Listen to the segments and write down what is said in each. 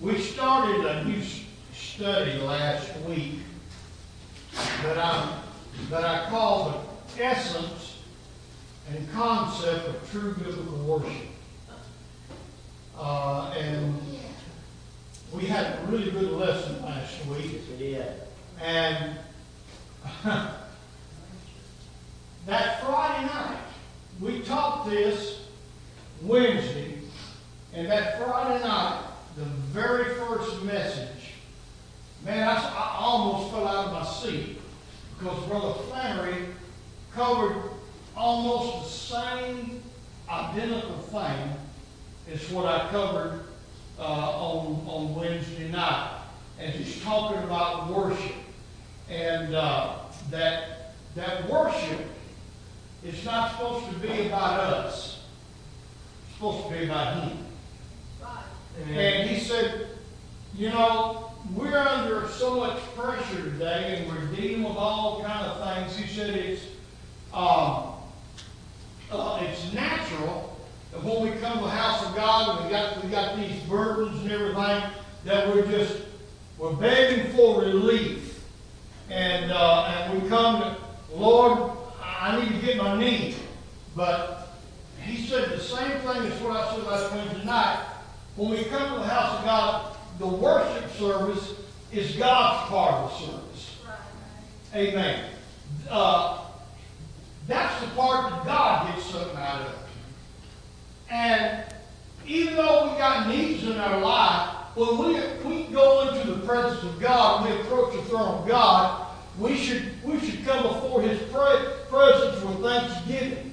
We started a new study last week that I, that I call the essence and concept of true biblical worship. Uh, and we had a really good lesson last week. Yes, we did. And that Friday night, we taught this Wednesday, and that Friday night, the very first message, man, I, I almost fell out of my seat because Brother Flannery covered almost the same identical thing as what I covered uh, on, on Wednesday night. And he's talking about worship. And uh, that, that worship is not supposed to be about us. It's supposed to be about him. And he said, you know, we're under so much pressure today and we're dealing with all kind of things. He said it's, um, uh, it's natural that when we come to the house of God and we got, we got these burdens and everything, that we're just, we're begging for relief. And, uh, and we come to, Lord, I need to get my need. But he said the same thing as what I said last Wednesday night. When we come to the house of God, the worship service is God's part of the service. Amen. Uh, that's the part that God gets something out of. And even though we got needs in our life, when we, we go into the presence of God, we approach the throne of God, we should, we should come before His pre- presence with thanksgiving.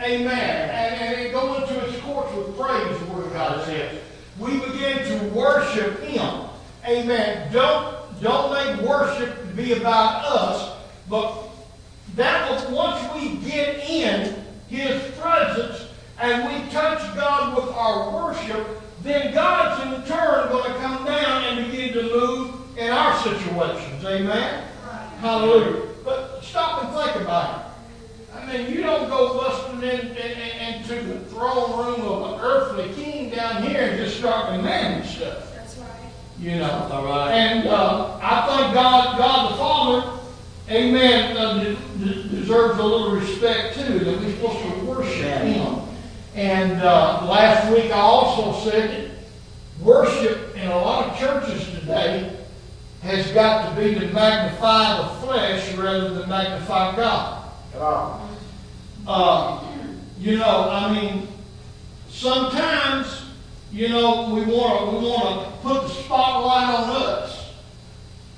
Amen. And, and then go into His courts with praise, the Word of God says. We begin to worship Him. Amen. Don't, don't make worship be about us, but that will, once we get in His presence and we touch God with our worship, then God's in turn going to come down and begin to move in our situations. Amen? Hallelujah. But stop and think about it. I mean, you don't go busting in, in, in- into the throne room of an earthly king down here and just start demanding stuff. That's right. You know. All right. And uh, I think God, God the Father, Amen, uh, de- de- deserves a little respect too. That we're supposed to worship Amen. Him. And uh, last week I also said that worship in a lot of churches today has got to be to magnify the flesh rather than magnify God. Uh, you know, I mean, sometimes, you know, we want to we want to put the spotlight on us.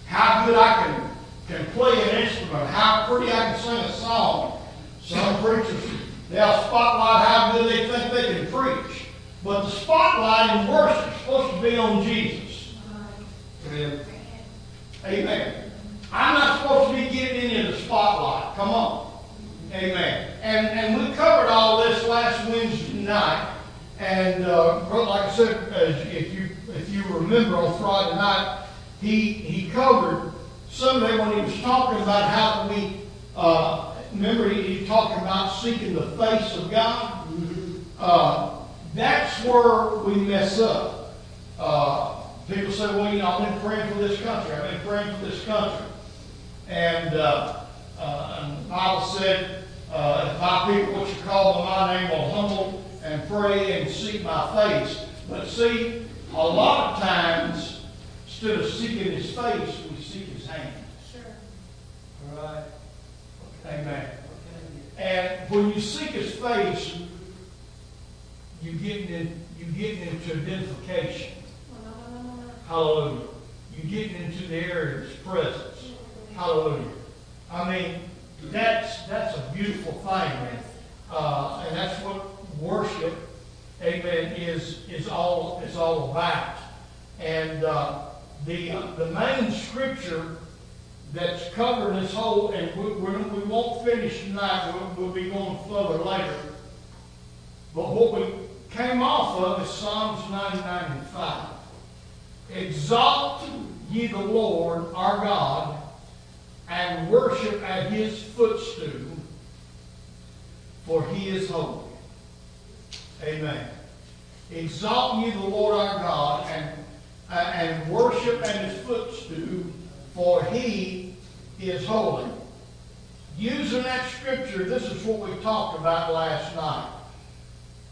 How good I can can play an instrument, how pretty I can sing a song. Some preachers they'll spotlight how good they think they can preach, but the spotlight in worship is supposed to be on Jesus. Amen. Amen. I'm not supposed to be getting into the spotlight. Come on. Amen. And and we covered all this last Wednesday night. And uh, like I said, as if you if you remember on Friday night, he he covered Sunday when he was talking about how we uh, remember he, he talking about seeking the face of God. Uh, that's where we mess up. Uh, people say, well, you know, I've been praying for this country. I've been praying for this country. And, uh, uh, and the Bible said, Uh, if my people, which are called by my name, will humble and pray and seek my face. But see, a lot of times, instead of seeking his face, we seek his hand. Sure. All right? Amen. And when you seek his face, you get in, you get into identification. Hallelujah. You getting into the area of his presence. Hallelujah. I mean, that's that's a beautiful thing. Uh, and that's what worship, amen, is is all is all about. And uh, the the main scripture that's covering this whole, and we, won't finish tonight. We'll, we'll be going further later. But what we came off of is Psalms 99 and 5. Exalt ye the Lord our God, and worship at his footstool, for he is holy. Amen. Exalt ye the Lord our God, and uh, and worship at his footstool, for he is holy. Using that scripture, this is what we talked about last night.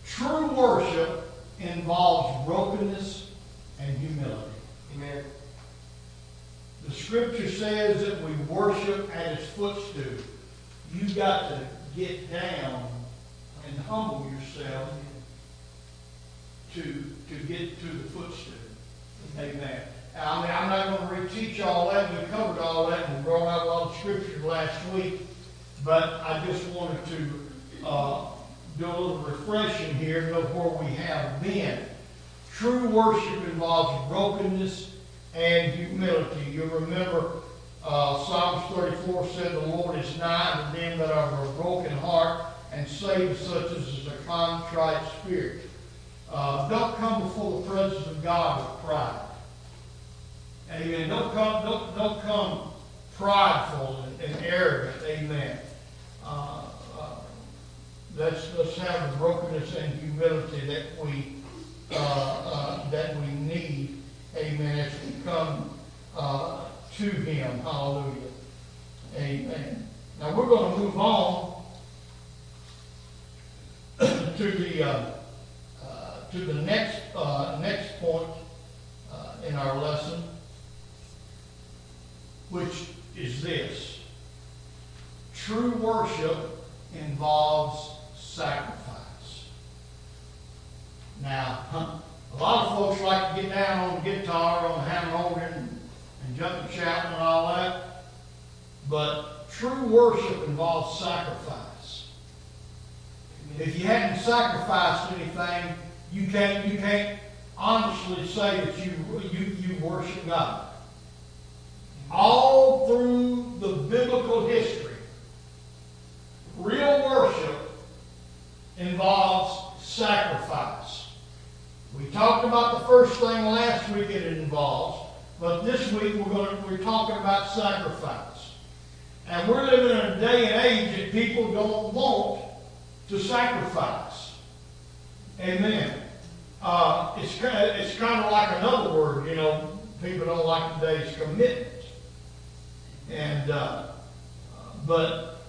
True worship involves brokenness and humility. Amen. The scripture says that we worship at his footstool. You've got to get down and humble yourself to, to get to the footstool. Amen. I mean, I'm not going to reteach all that. We covered all that and brought out a lot of scripture last week. But I just wanted to uh, do a little refreshing here, where we have been. True worship involves brokenness and humility. You remember uh, Psalms 34 said, The Lord is nigh to them that are of a broken heart and save such as is a contrite spirit. Uh, don't come before the presence of God with pride. Amen. Don't come, don't, don't come prideful and, and arrogant. Amen. Uh, uh, let's, let's have the brokenness and humility that we uh, uh, that we need. Amen. As we come uh, to Him. Hallelujah. Amen. Now we're going to move on to the uh, uh, to the next uh, next point uh, in our lesson, which is this: true worship involves sacrifice. Now, huh, a lot of folks like to get down on the guitar, on the Hammond organ, and jump and shout and all that. But true worship involves sacrifice. If you hadn't sacrificed anything, you can't you can't honestly say that you you, you worship God. All through the biblical history, real worship involves sacrifice. We talked about the first thing last week it involves, but this week we're going to, we're talking about sacrifice. And we're living in a day and age that people don't want to sacrifice. Amen. Uh, it's kind of, it's kind of like another word, you know. People don't like today's commitment. And uh, but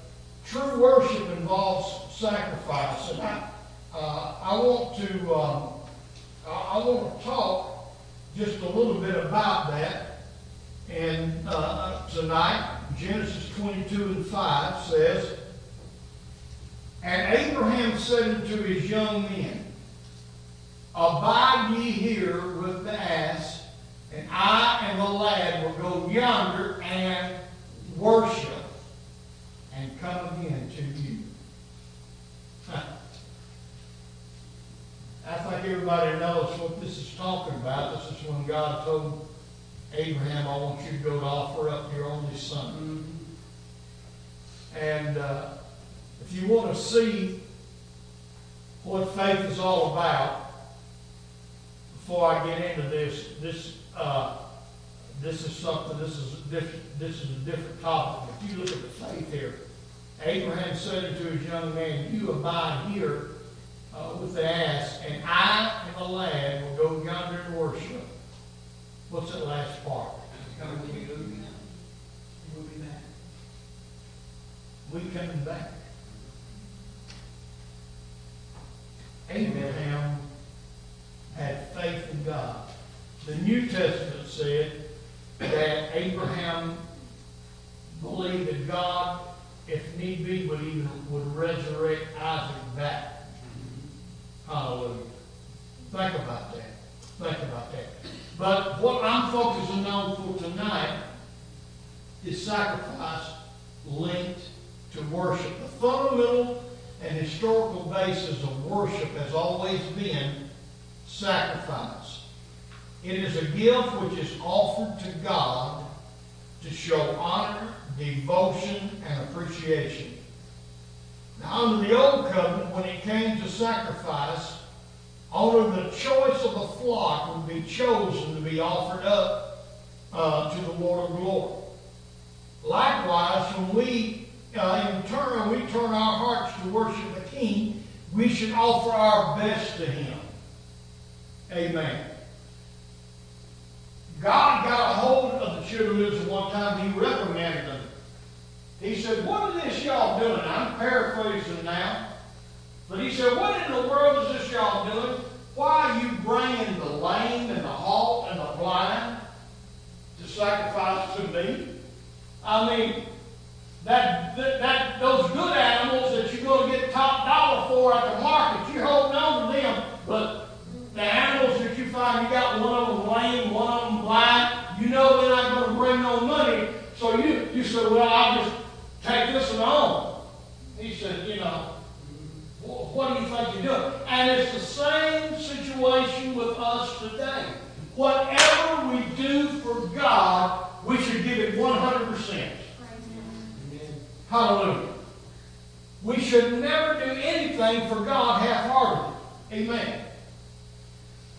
true worship involves sacrifice, and I uh, I want to um, I, want to talk just a little bit about that. And uh, tonight, Genesis 22 and 5 says, And Abraham said unto his young men, Abide ye here with the ass, and I and the lad will go yonder and worship, and come again to you. I think everybody knows what this is talking about. This is when God told Abraham, I want you to go to offer up your only son. And uh, if you want to see what faith is all about, before I get into this, this uh, this is something. This is a this is a different topic. If you look at the faith here, Abraham said to his young man, "You abide here uh, with the ass, and I and the lad will go yonder and worship." What's that last part? Come to you. We'll be back. We coming back. Abraham had faith in God. The New Testament said that Abraham believed that God, if need be, would even would resurrect Isaac back. Hallelujah. Think about that. Think about that. But what I'm focusing on for tonight is sacrifice linked to worship. The fundamental and historical basis of worship has always been sacrifice. It is a gift which is offered to God to show honor, devotion, and appreciation. Now, under the Old Covenant, when it came to sacrifice, only the choice of the flock would be chosen to be offered up uh, to the Lord of glory. Likewise, when we uh, in turn, we turn our hearts to worship the King, we should offer our best to Him. Amen. God got a hold of the children of Israel one time, he reprimanded them. He said, What is this y'all doing? I'm paraphrasing now. But he said, What in the world is this y'all doing? Why are you bringing the lame and the halt and the blind to sacrifice to me? I mean, that, that, that those good animals that you're going to get top dollar for at the market, you're holding on to them. But the animals that you find, you got one of them lame, one of them blind, you know they're not going to bring no money. So you, you say, well, I'll just take this one on. He said, you know, what do you think you're doing? And it's the same situation with us today. Whatever we do for God, we should give it 100%. Hallelujah. We should never do anything for God half-heartedly. Amen.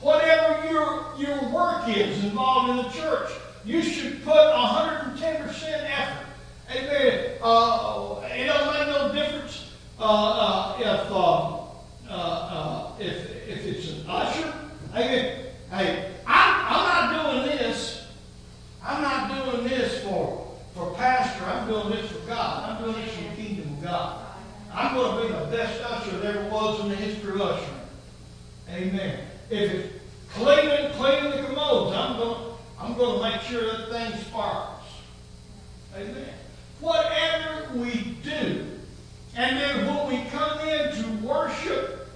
Whatever your, your work is involved in the church, you should put 110% effort. Amen. Uh, it don't make no difference uh, uh, if, um, uh, uh, if, if it's an usher. Amen. Hey, I'm, I'm not doing this. I'm not doing this for, for pastor. I'm doing this for God. I'm doing this for the kingdom of God. I'm going to be the best usher there ever was in the history of ushering. Amen. If it's cleaning, cleaning the commodes, I'm going, I'm going to make sure that thing sparkles. Amen. Whatever we do, and then when we come in to worship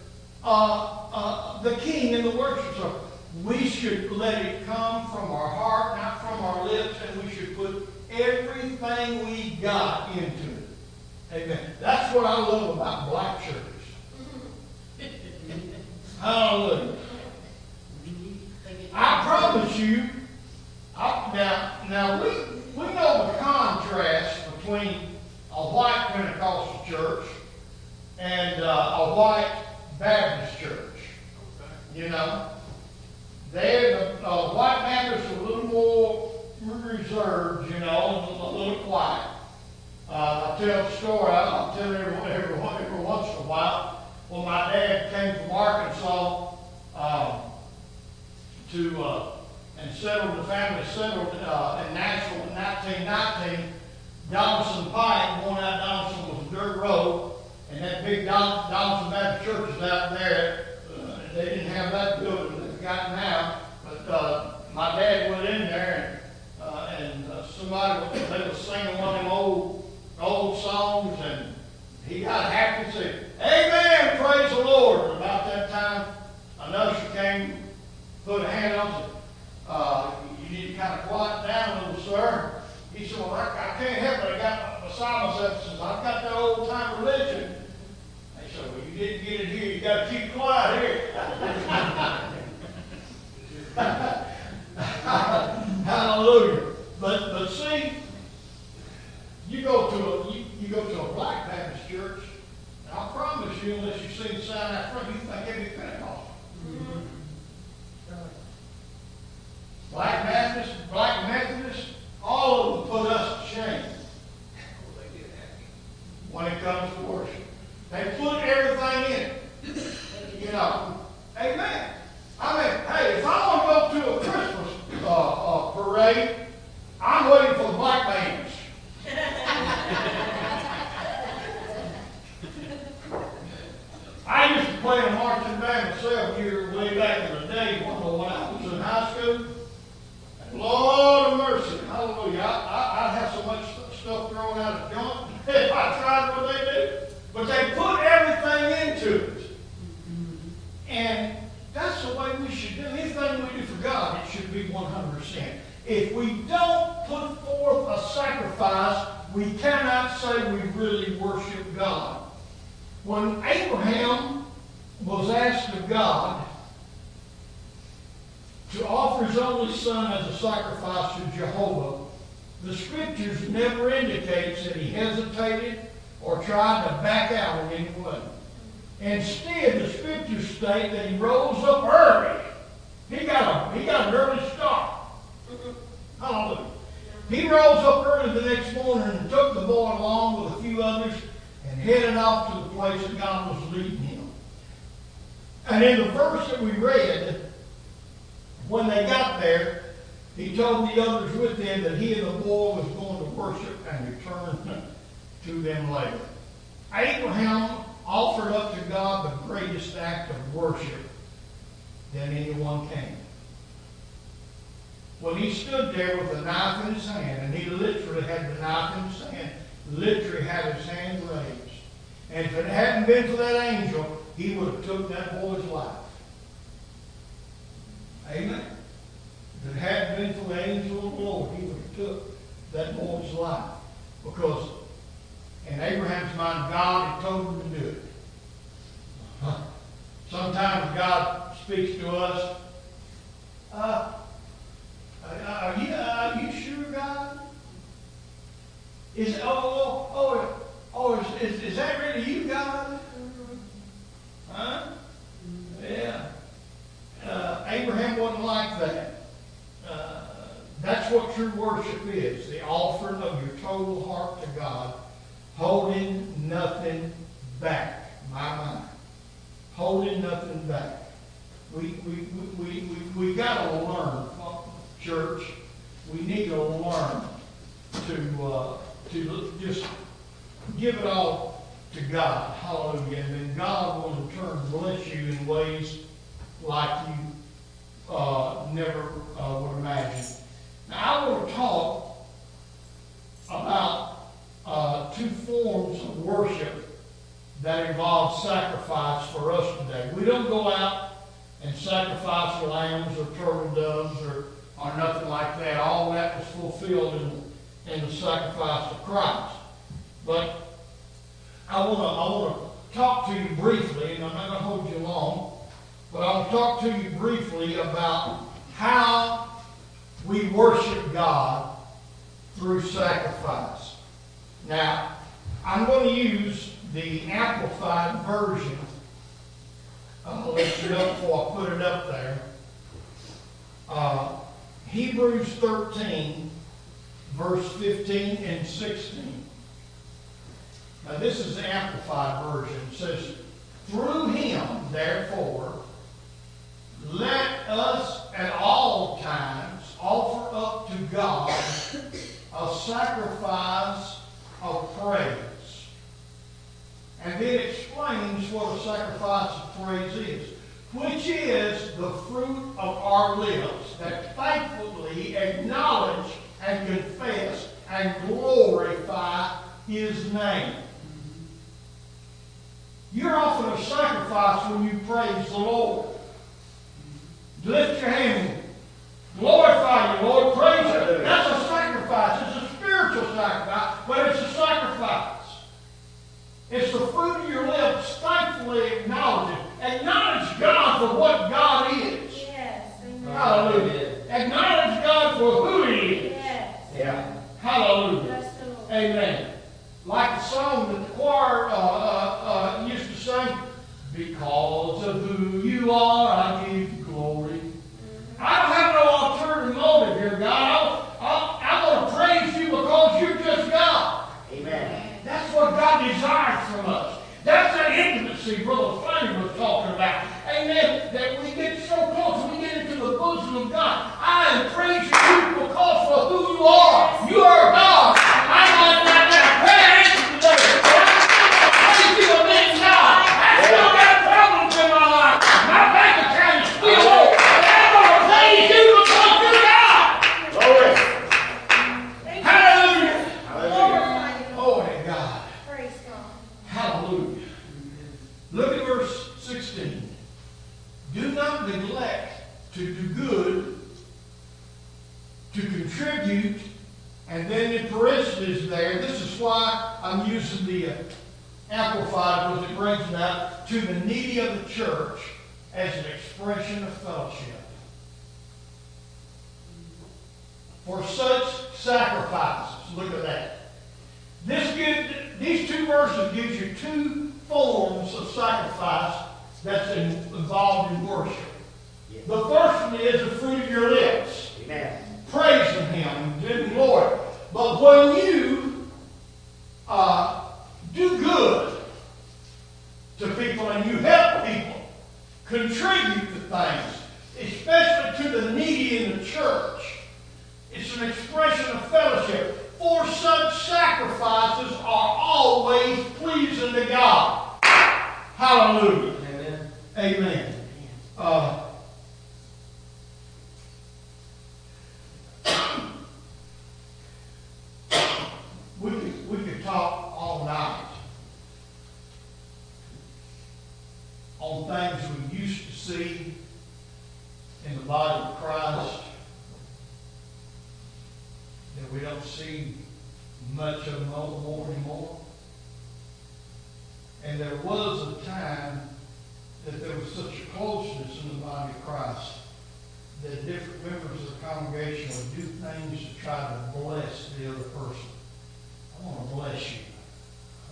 uh, uh, the King in the worship service, we should let it come from our heart, not from our lips, and we should put everything we got into it. Amen. That's what I love about black churches. Hallelujah. I promise you, I, now, now we, we know the contrast between a white Pentecostal church and uh, a white Baptist church. You know, they the uh, white Baptists are a little more reserved, you know, a little quiet. Uh, I tell a story. I'll tell it every, every, every once in a while. When my dad came from Arkansas um, to uh, and settled, the family settled uh, in Nashville in 1919. Donelson Pike, going out Donelson was a dirt road, and that big Don, Donelson Baptist Church is out there. Uh, they didn't have that building they've got now, but my dad went in there and, somebody they was singing one of them old old songs, and he got happy and said, "Amen, praise the Lord." And about that time, an usher came, put a hand on, said, uh, "You need to kind of quiet down a little, sir." He said, well, I, can't help it. I got beside myself. Says, I've got that old time religion. They said, well, you didn't get it here. You got to keep quiet here. Hallelujah. But but see, you go to a you, go to a black Baptist church, and I promise you, unless you see the sign out front, you think every Pentecostal. Black Baptist, Black Methodist, all of them put us to shame when it comes to worship. They put everything in it. You know. Amen. I mean, hey, if I want to go to a Christmas uh, uh, parade, I'm waiting for the black bands. I used to play in a marching band myself here way back in the day when I was in high school. Lord of mercy, hallelujah. I, I, I'd have so much stuff thrown out of joint if I tried what they do. But they put everything into it. And that's the way we should do anything we do for God. It should be 100%. If we don't put forth a sacrifice, we cannot say we really worship God. When Abraham was asked of God to offer his only son as a sacrifice to Jehovah, the scriptures never indicates that he hesitated or tried to back out in any way. Instead, the scriptures state that he rose up early. He got a he got an early start. Mm-hmm. Hallelujah. He rose up early the next morning and took the boy along with a few others and headed off to the place that God was leading him. And in the verse that we read, when they got there, he told the others with him that he and the boy was going to worship and return to them later. Abraham offered up to God the greatest act of worship than anyone can. When he stood there with the knife in his hand, and he literally had the knife in his hand, literally had his hand raised. And if it hadn't been for that angel, he would have took that boy's life. Amen. If it hadn't been for the angel of the Lord, he would have took that boy's life. Because in Abraham's mind, God had told him to do it. Sometimes God speaks to us. Uh, are you, are you sure, God? Is oh oh oh, oh is, is, is that really you, God? Huh? Uh, Abraham wasn't like that. Uh, that's what true worship is the offering of your total heart to God, holding nothing back. My mind. Holding nothing back. We, we, we, we, we, we got to learn, church. We need to learn to, uh, to just give it all to God. Hallelujah. And then God will in turn bless you in ways like you uh, never uh, would imagine. Now, I want to talk about uh, two forms of worship that involve sacrifice for us today. We don't go out and sacrifice lambs or turtle doves or, nothing like that. All that was fulfilled in, the sacrifice of Christ. But I want to talk to you briefly, and I'm not going to hold you long. But I'll talk to you briefly about how we worship God through sacrifice. Now, I'm going to use the Amplified Version. I'll let you know before I put it up there. Uh, Hebrews 13, verse 15 and 16. Now, this is the Amplified Version. It says, Through him, therefore, let us at all times offer up to God a sacrifice of praise. And then explains what a sacrifice of praise is, which is the fruit of our lips that faithfully acknowledge and confess and glorify His name. You're offering a sacrifice when you praise the Lord. Lift your hand. Glorify you, Lord. Praise Him. That's a sacrifice. It's a spiritual sacrifice, but it's a sacrifice. It's the fruit of your lips, thankfully acknowledging. Acknowledge God for what God is. Yes. Amen. Hallelujah. Acknowledge God for who He is. Yes. Yeah. Hallelujah. Bless. Amen. Like the song that the choir uh, uh, uh, used to sing, because of who you are, I give you glory. I don't have no alternative motive here, God. I, I, I'm going to praise you because you're just God. Amen. That's what Desires from us. That's that intimacy Brother Flannery was talking about. Amen. That we get so close, we get into the bosom of God. I am praising you because of who you are. You are God. I might not have prayer answers today, but I'm still praise you a living God. I still got problems in my life. My bank account is still low. But I'm going to praise you because you're God. Glory. Thank you. Hallelujah. Hallelujah. Glorify you, Lord. Oh, my God. Praise God. Hallelujah. Look at verse 16. Do not neglect to do good, to contribute, and then in parentheses there, this is why I'm using the uh, Amplified because it brings it out to the needy of the church as an expression of fellowship. For such sacrifices, look at that. This give, these two verses gives you two forms of sacrifice that's in, involved in worship. Yes. The first one is the fruit of your lips, Amen. praising Him and giving glory. But when you uh, do good to people and you help people, contribute to things, especially to the needy in the church, It's an expression of fellowship. For such sacrifices are always pleasing to God. Hallelujah. Amen. Amen. Uh, we could, we could talk all night on things we used to see in the body of Christ that we don't see much of no more anymore. And there was a time that there was such a closeness in the body of Christ that different members of the congregation would do things to try to bless the other person. I want to bless you.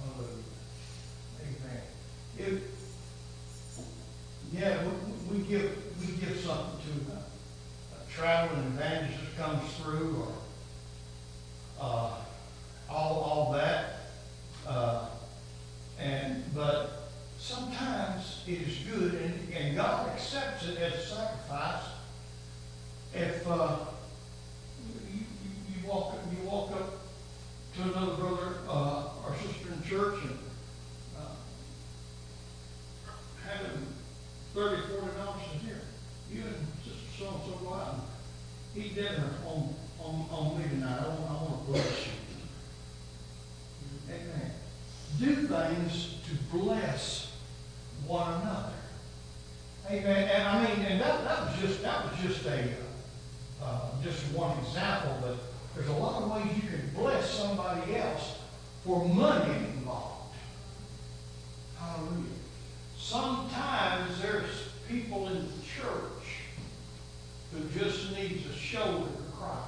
Hallelujah. Amen. If, yeah, we, we give, we give something to a, a traveling evangelist that comes through or, all, all that. Uh, and, but sometimes it is good, and, and God accepts it as a sacrifice. If uh, you, you, you walk you walk up to another brother uh, or sister in church and uh, have him thirty, forty dollars in here, you and sister so and so go out and eat dinner on on, on me tonight. I want, I want to bless you. Amen do things to bless one another. Amen. And I mean, and that, that was just that was just a uh, just one example, but there's a lot of ways you can bless somebody else for money involved. Hallelujah. Sometimes there's people in the church who just needs a shoulder to cry.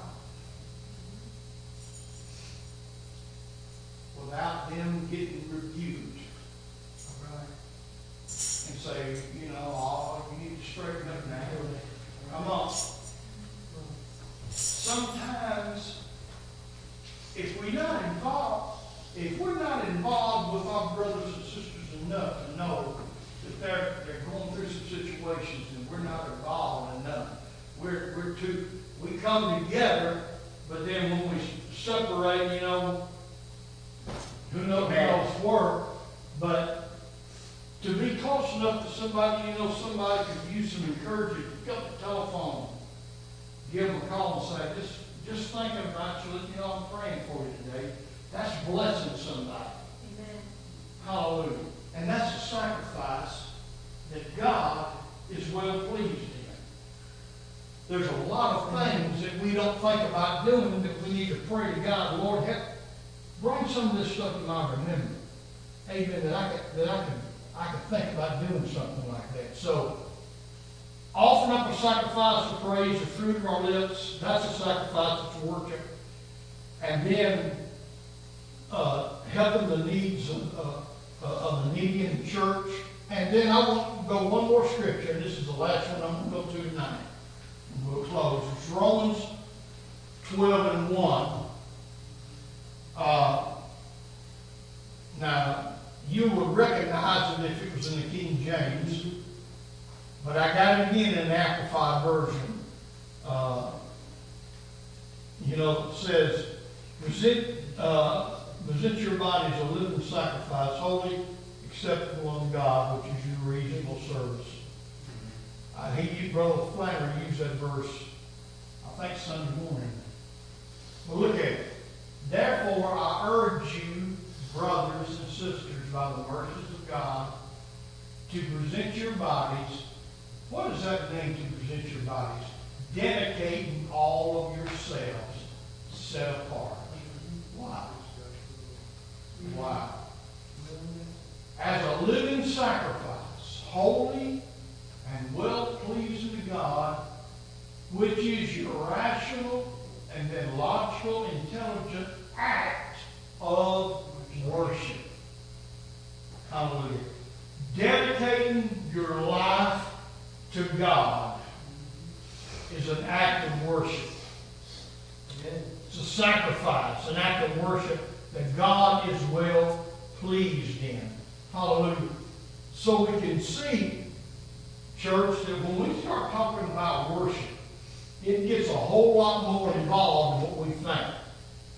without them getting rebuked. All right? And say, you know, oh, you need to straighten up now. Come on. Sometimes, if we're not involved, if we're not involved with our brothers and sisters enough to know that they're, they're going through some situations and we're not involved enough, we're, we're too, we come together, but then when we separate, you know, who knows how it's work, but to be close enough to somebody, you know, somebody could use some encouragement, pick up the telephone, give them a call and say, just, just thinking about you, let you know I'm praying for you today. That's blessing somebody. Amen. Hallelujah. And that's a sacrifice that God is well pleased in. There's a lot of things that we don't think about doing that we to pray to God, Lord, help, bring some of this stuff to my remembrance. Amen. That I can, that I could, I could think about doing something like that. So, offering up a sacrifice of praise, the fruit of our lips, that's a sacrifice of worship. And then, uh, helping the needs of, uh, of the needy in the church. And then I want to go one more scripture, and this is the last one I'm going to go to tonight. We'll close. It's Romans 12 and 1. Uh, now, you would recognize it if it was in the King James, but I got it again in the Amplified Version. Uh, you know, it says, uh, present your bodies a living sacrifice, holy, acceptable unto God, which is your reasonable service. I think Brother Flannery used that verse, I think Sunday morning. Well, look at it. Therefore, I urge you, brothers and sisters, by the mercies of God, to present your bodies. What does that mean to present your bodies? Dedicating all of yourselves set apart. Wow. Wow. As a living sacrifice, holy and well pleasing to God, which is your rational and then logical, intelligent act of worship. Hallelujah. Dedicating your life to God is an act of worship. It's a sacrifice, an act of worship that God is well pleased in. Hallelujah. So we can see, church, that when we start talking about worship, it gets a whole lot more involved than what we think.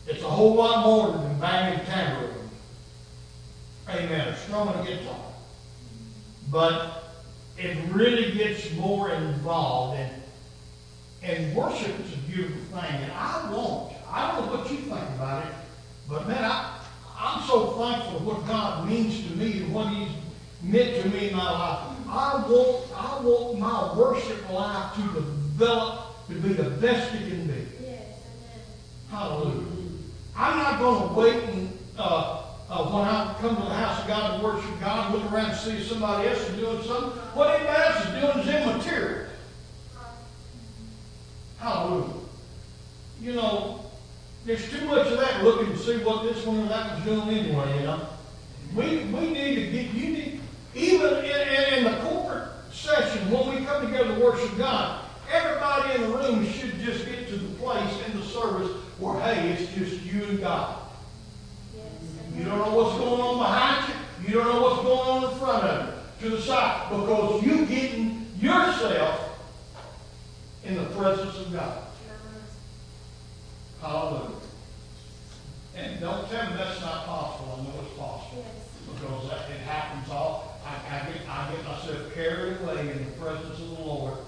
It's a whole lot more than banging tambourine. Amen, strumming a guitar. But it really gets more involved and, and worship is a beautiful thing. And I want, I don't know what you think about it, but man, I, I'm so thankful for what God means to me and what He's meant to me in my life. I want, I want my worship life to develop to be the best you can be. Yes. Hallelujah. I'm not going to wait and, uh, uh, when I come to the house of God and worship God, look around and see somebody else is doing something. What anybody else is doing is immaterial. Hallelujah. You know, there's too much of that looking to see what this one or that was doing anyway, you know. We, we need to get, you need, even in, in, in the corporate session, when we come together to worship God, everybody in the room should just get to the place in the service where, hey, it's just you and God. Yes, You don't know what's going on behind you. You don't know what's going on in front of you, to the side, because you getting yourself in the presence of God. Hallelujah. And don't tell me that's not possible. I know it's possible. Yes. Because that, it happens all, I, I get, I get myself carried away in the presence of the Lord,